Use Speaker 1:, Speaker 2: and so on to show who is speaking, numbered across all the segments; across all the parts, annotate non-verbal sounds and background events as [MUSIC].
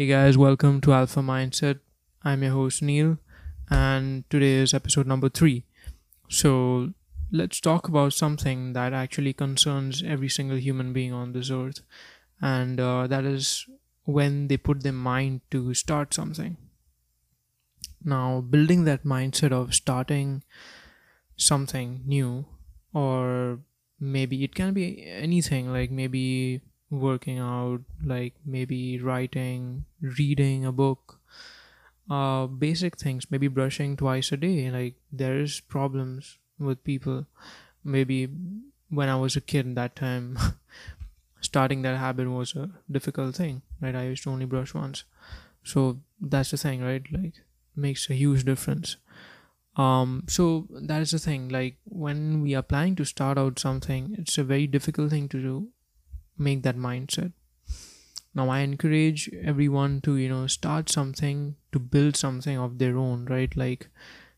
Speaker 1: Hey guys, welcome to Alpha Mindset. I'm your host Neel, and today is episode number three. So, let's talk about something that actually concerns every single human being on this earth, and uh, that is when they put their mind to start something. Now, building that mindset of starting something new, or maybe it can be anything like maybe working out, like maybe writing, reading a book, uh, basic things, maybe brushing twice a day. Like there's problems with people. Maybe when I was a kid that time, [LAUGHS] starting that habit was a difficult thing, right? I used to only brush once. So that's the thing, right? Like makes a huge difference. Um, so that is the thing. Like when we are planning to start out something, it's a very difficult thing to do make that mindset. Now i encourage everyone to you know start something to build something of their own right? Like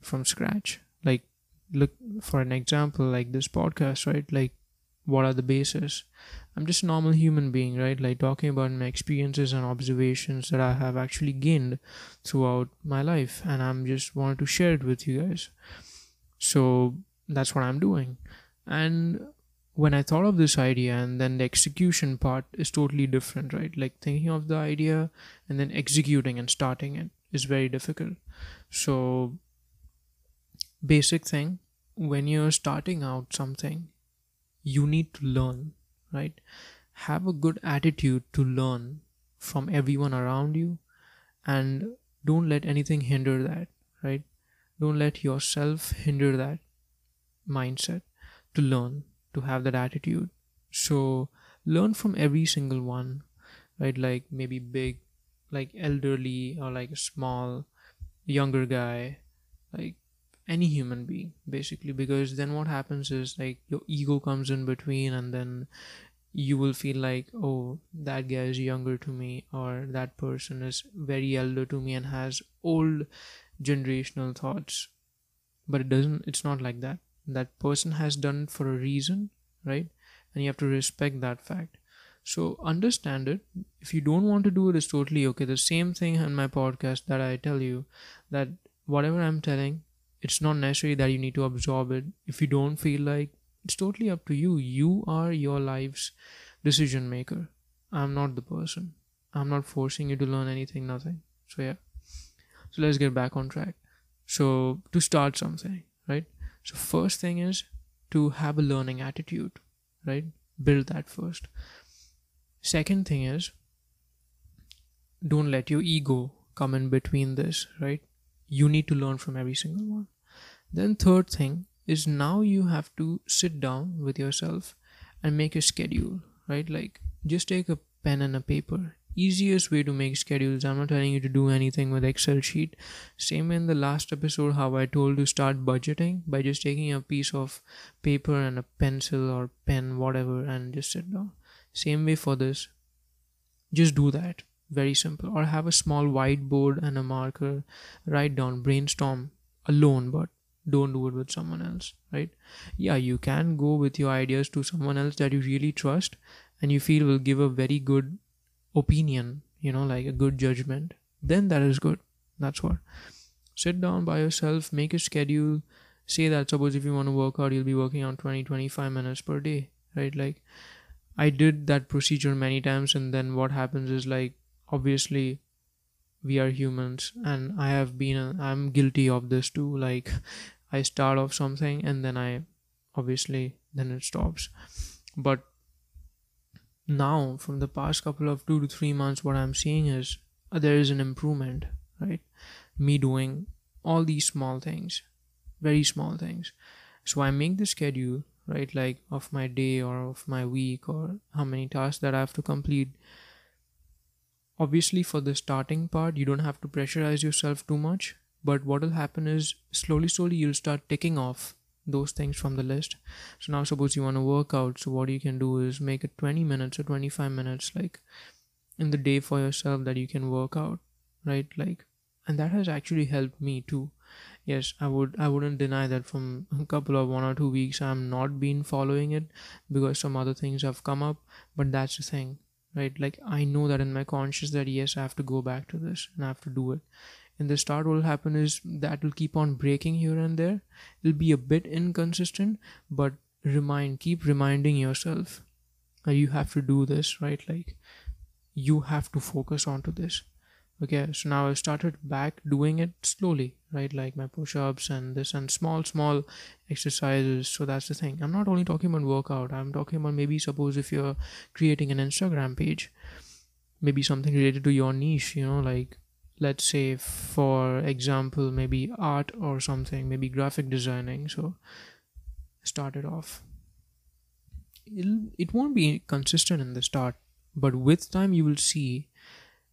Speaker 1: from scratch. Like look for an example like this podcast right? Like what are the bases i'm just a normal human being right? Like talking about my experiences and observations that i have actually gained throughout my life and i'm just wanted to share it with you guys. So that's what i'm doing. And when I thought of this idea and then the execution part is totally different, right? Like thinking of the idea and then executing and starting it is very difficult. So, basic thing when you're starting out something, you need to learn, right? Have a good attitude to learn from everyone around you and don't let anything hinder that, right? Don't let yourself hinder that mindset to learn to have that attitude. So learn from every single one right? Like maybe big like elderly or like a small younger guy like any human being basically. Because then what happens is like your ego comes in between and then you will feel like oh that guy is younger to me or that person is very elder to me and has old generational thoughts. But it doesn't it's not like that that person has done it for a reason right? And you have to respect that fact. So understand it. If you don't want to do it it is totally okay. The same thing in my podcast that i tell you that whatever i'm telling it's not necessary that you need to absorb it. If you don't feel like it's totally up to you. You are your life's decision maker. I'm not the person. I'm not forcing you to learn anything nothing. So yeah. So let's get back on track. So to start something so first thing is to have a learning attitude right? Build that first. Second thing is don't let your ego come in between this right? You need to learn from every single one. Then third thing is now you have to sit down with yourself and make a schedule right? Like just take a pen and a paper easiest way to make schedules. I'm not telling you to do anything with excel sheet. Same in the last episode how i told to start budgeting by just taking a piece of paper and a pencil or pen whatever and just sit down. Same way for this. Just do that. Very simple. Or have a small whiteboard and a marker. Write down brainstorm alone but don't do it with someone else right? Yeah you can go with your ideas to someone else that you really trust and you feel will give a very good opinion you know like a good judgment then that is good. That's what. Sit down by yourself make a schedule. Say that suppose if you want to work out you'll be working on 20 25 minutes per day right? Like i did that procedure many times and then what happens is like obviously we are humans and i have been i'm guilty of this too. Like i start off something and then i obviously then it stops. But now from the past couple of two to three months what i'm seeing is uh, there is an improvement right? Me doing all these small things very small things. So i make the schedule right like of my day or of my week or how many tasks that i have to complete. Obviously for the starting part you don't have to pressurize yourself too much but what will happen is slowly slowly you'll start ticking off those things from the list. So now suppose you want to work out so what you can do is make it 20 minutes or 25 minutes like in the day for yourself that you can work out right? Like and that has actually helped me too. Yes i would i wouldn't deny that from a couple of one or two weeks i'm not been following it because some other things have come up but that's the thing right? Like i know that in my conscious that yes i have to go back to this and i have to do it in the start what will happen is that will keep on breaking here and there. It'll be a bit inconsistent but remind keep reminding yourself that you have to do this right? Like you have to focus onto this. Okay so now i started back doing it slowly right? Like my push-ups and this and small small exercises. So that's the thing. I'm not only talking about workout. I'm talking about maybe suppose if you're creating an instagram page maybe something related to your niche you know like let's say for example maybe art or something maybe graphic designing so start it off. It'll, it won't be consistent in the start but with time you will see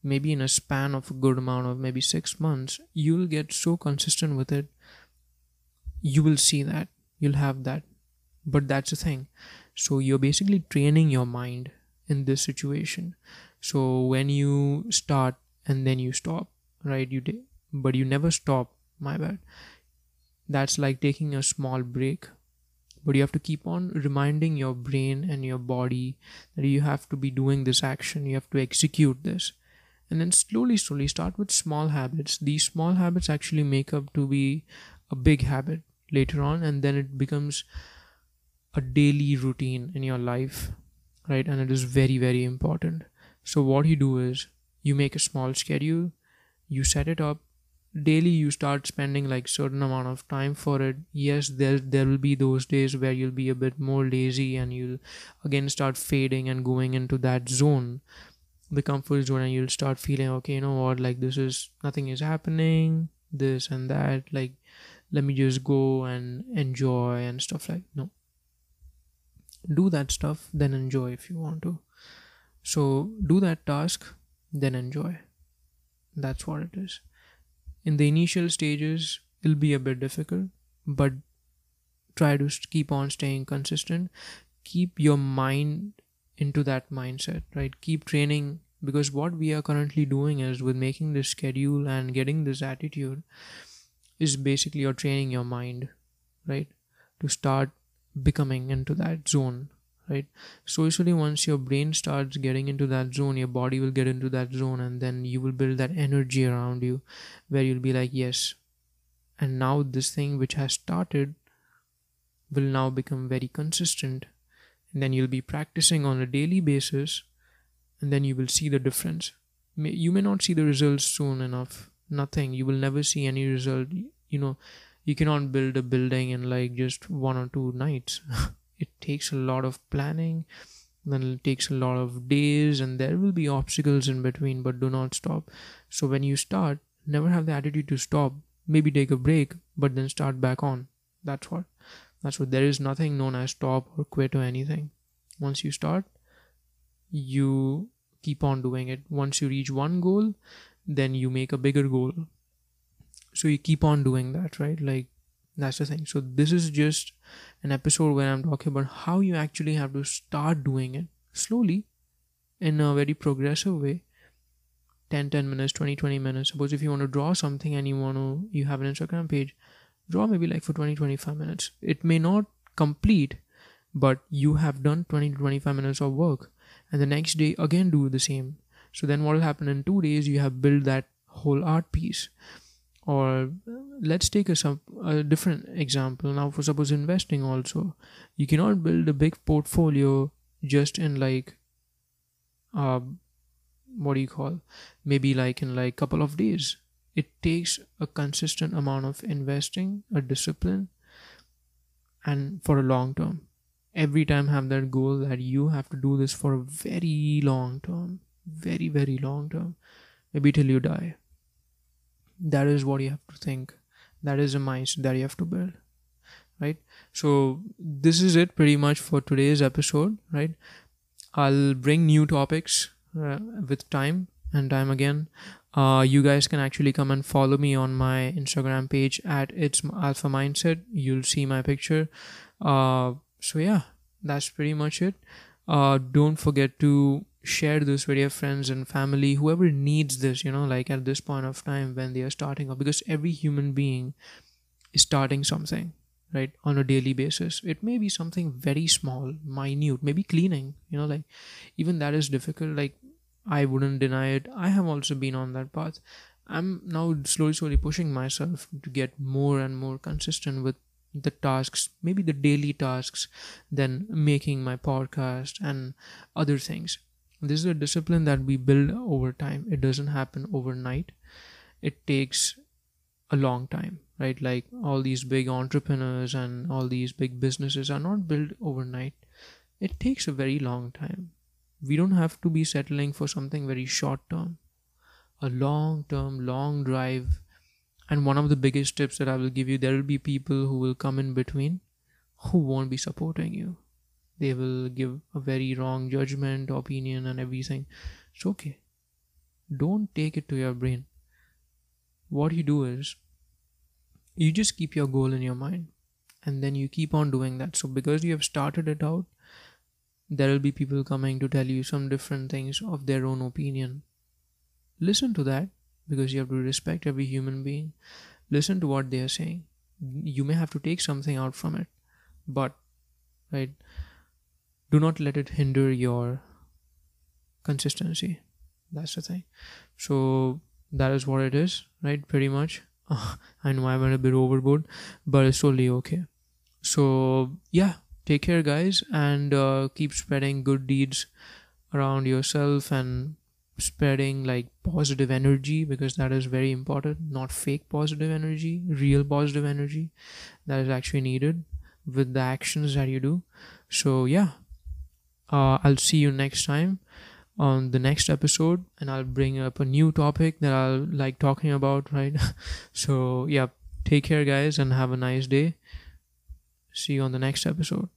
Speaker 1: maybe in a span of a good amount of maybe six months you'll get so consistent with it you will see that you'll have that. But that's the thing. So you're basically training your mind in this situation. So when you start and then you stop right? You did but you never stop my bad. That's like taking a small break but you have to keep on reminding your brain and your body that you have to be doing this action you have to execute this. And then slowly slowly start with small habits. These small habits actually make up to be a big habit later on and then it becomes a daily routine in your life right? And it is very very important. So what you do is you make a small schedule you set it up. Daily you start spending like certain amount of time for it. Yes there there will be those days where you'll be a bit more lazy and you'll again start fading and going into that zone the comfort zone and you'll start feeling okay you know what? Like this is nothing is happening this and that. Like let me just go and enjoy and stuff like no. Do that stuff then enjoy if you want to. So do that task then enjoy. That's what it is. In the initial stages it'll be a bit difficult but try to keep on staying consistent. Keep your mind into that mindset right? Keep training because what we are currently doing is with making this schedule and getting this attitude is basically you're training your mind right? To start becoming into that zone right? So usually once your brain starts getting into that zone your body will get into that zone and then you will build that energy around you where you'll be like yes. And now this thing which has started will now become very consistent. And then you'll be practicing on a daily basis and then you will see the difference. You may not see the results soon enough. Nothing. You will never see any result. You know you cannot build a building in like just one or two nights [LAUGHS] it takes a lot of planning then it takes a lot of days and there will be obstacles in between but do not stop. So when you start never have the attitude to stop. Maybe take a break but then start back on. That's what that's what there is nothing known as stop or quit or anything. Once you start you keep on doing it. Once you reach one goal then you make a bigger goal. So you keep on doing that right? Like that's the thing. So this is just an episode where i'm talking about how you actually have to start doing it slowly in a very progressive way. 10 10 minutes 20 20 minutes. Suppose if you want to draw something and you want to you have an instagram page draw maybe like for 20 25 minutes. It may not complete but you have done 20 to 25 minutes of work and the next day again do the same. So then what will happen in two days you have built that whole art piece or let's take a, a different example. Now for suppose investing also you cannot build a big portfolio just in like uh, what do you call? Maybe like in like couple of days. It takes a consistent amount of investing a discipline and for a long term. Every time have that goal that you have to do this for a very long term. Very very long term. Maybe till you die that is what you have to think. That is a mindset that you have to build right? So this is it pretty much for today's episode right? I'll bring new topics uh, with time and time again. Uh, you guys can actually come and follow me on my instagram page at it's alpha mindset. You'll see my picture. Uh, so yeah that's pretty much it. Uh, don't forget to share this with your friends and family whoever needs this you know like at this point of time when they are starting up because every human being is starting something right on a daily basis. It may be something very small minute maybe cleaning you know like even that is difficult like i wouldn't deny it. I have also been on that path. I'm now slowly slowly pushing myself to get more and more consistent with the tasks maybe the daily tasks than making my podcast and other things this is a discipline that we build over time. It doesn't happen overnight. It takes a long time right? Like all these big entrepreneurs and all these big businesses are not built overnight. It takes a very long time. We don't have to be settling for something very short term. A long term long drive. And one of the biggest tips that i will give you there will be people who will come in between who won't be supporting you they will give a very wrong judgment opinion and everything. It's okay. Don't take it to your brain. What you do is you just keep your goal in your mind and then you keep on doing that. So because you have started it out there will be people coming to tell you some different things of their own opinion. Listen to that because you have to respect every human being. Listen to what they are saying. You may have to take something out from it but right do not let it hinder your consistency. That's the thing. So that is what it is right pretty much. [LAUGHS] I know i went a bit overboard but it's totally okay. So yeah take care guys and uh, keep spreading good deeds around yourself and spreading like positive energy because that is very important. Not fake positive energy real positive energy that is actually needed with the actions that you do. So yeah uh, i'll see you next time on the next episode and I'll bring up a new topic that I'll like talking about, right? [LAUGHS] so, yeah, take care, guys, and have a nice day. See you on the next episode.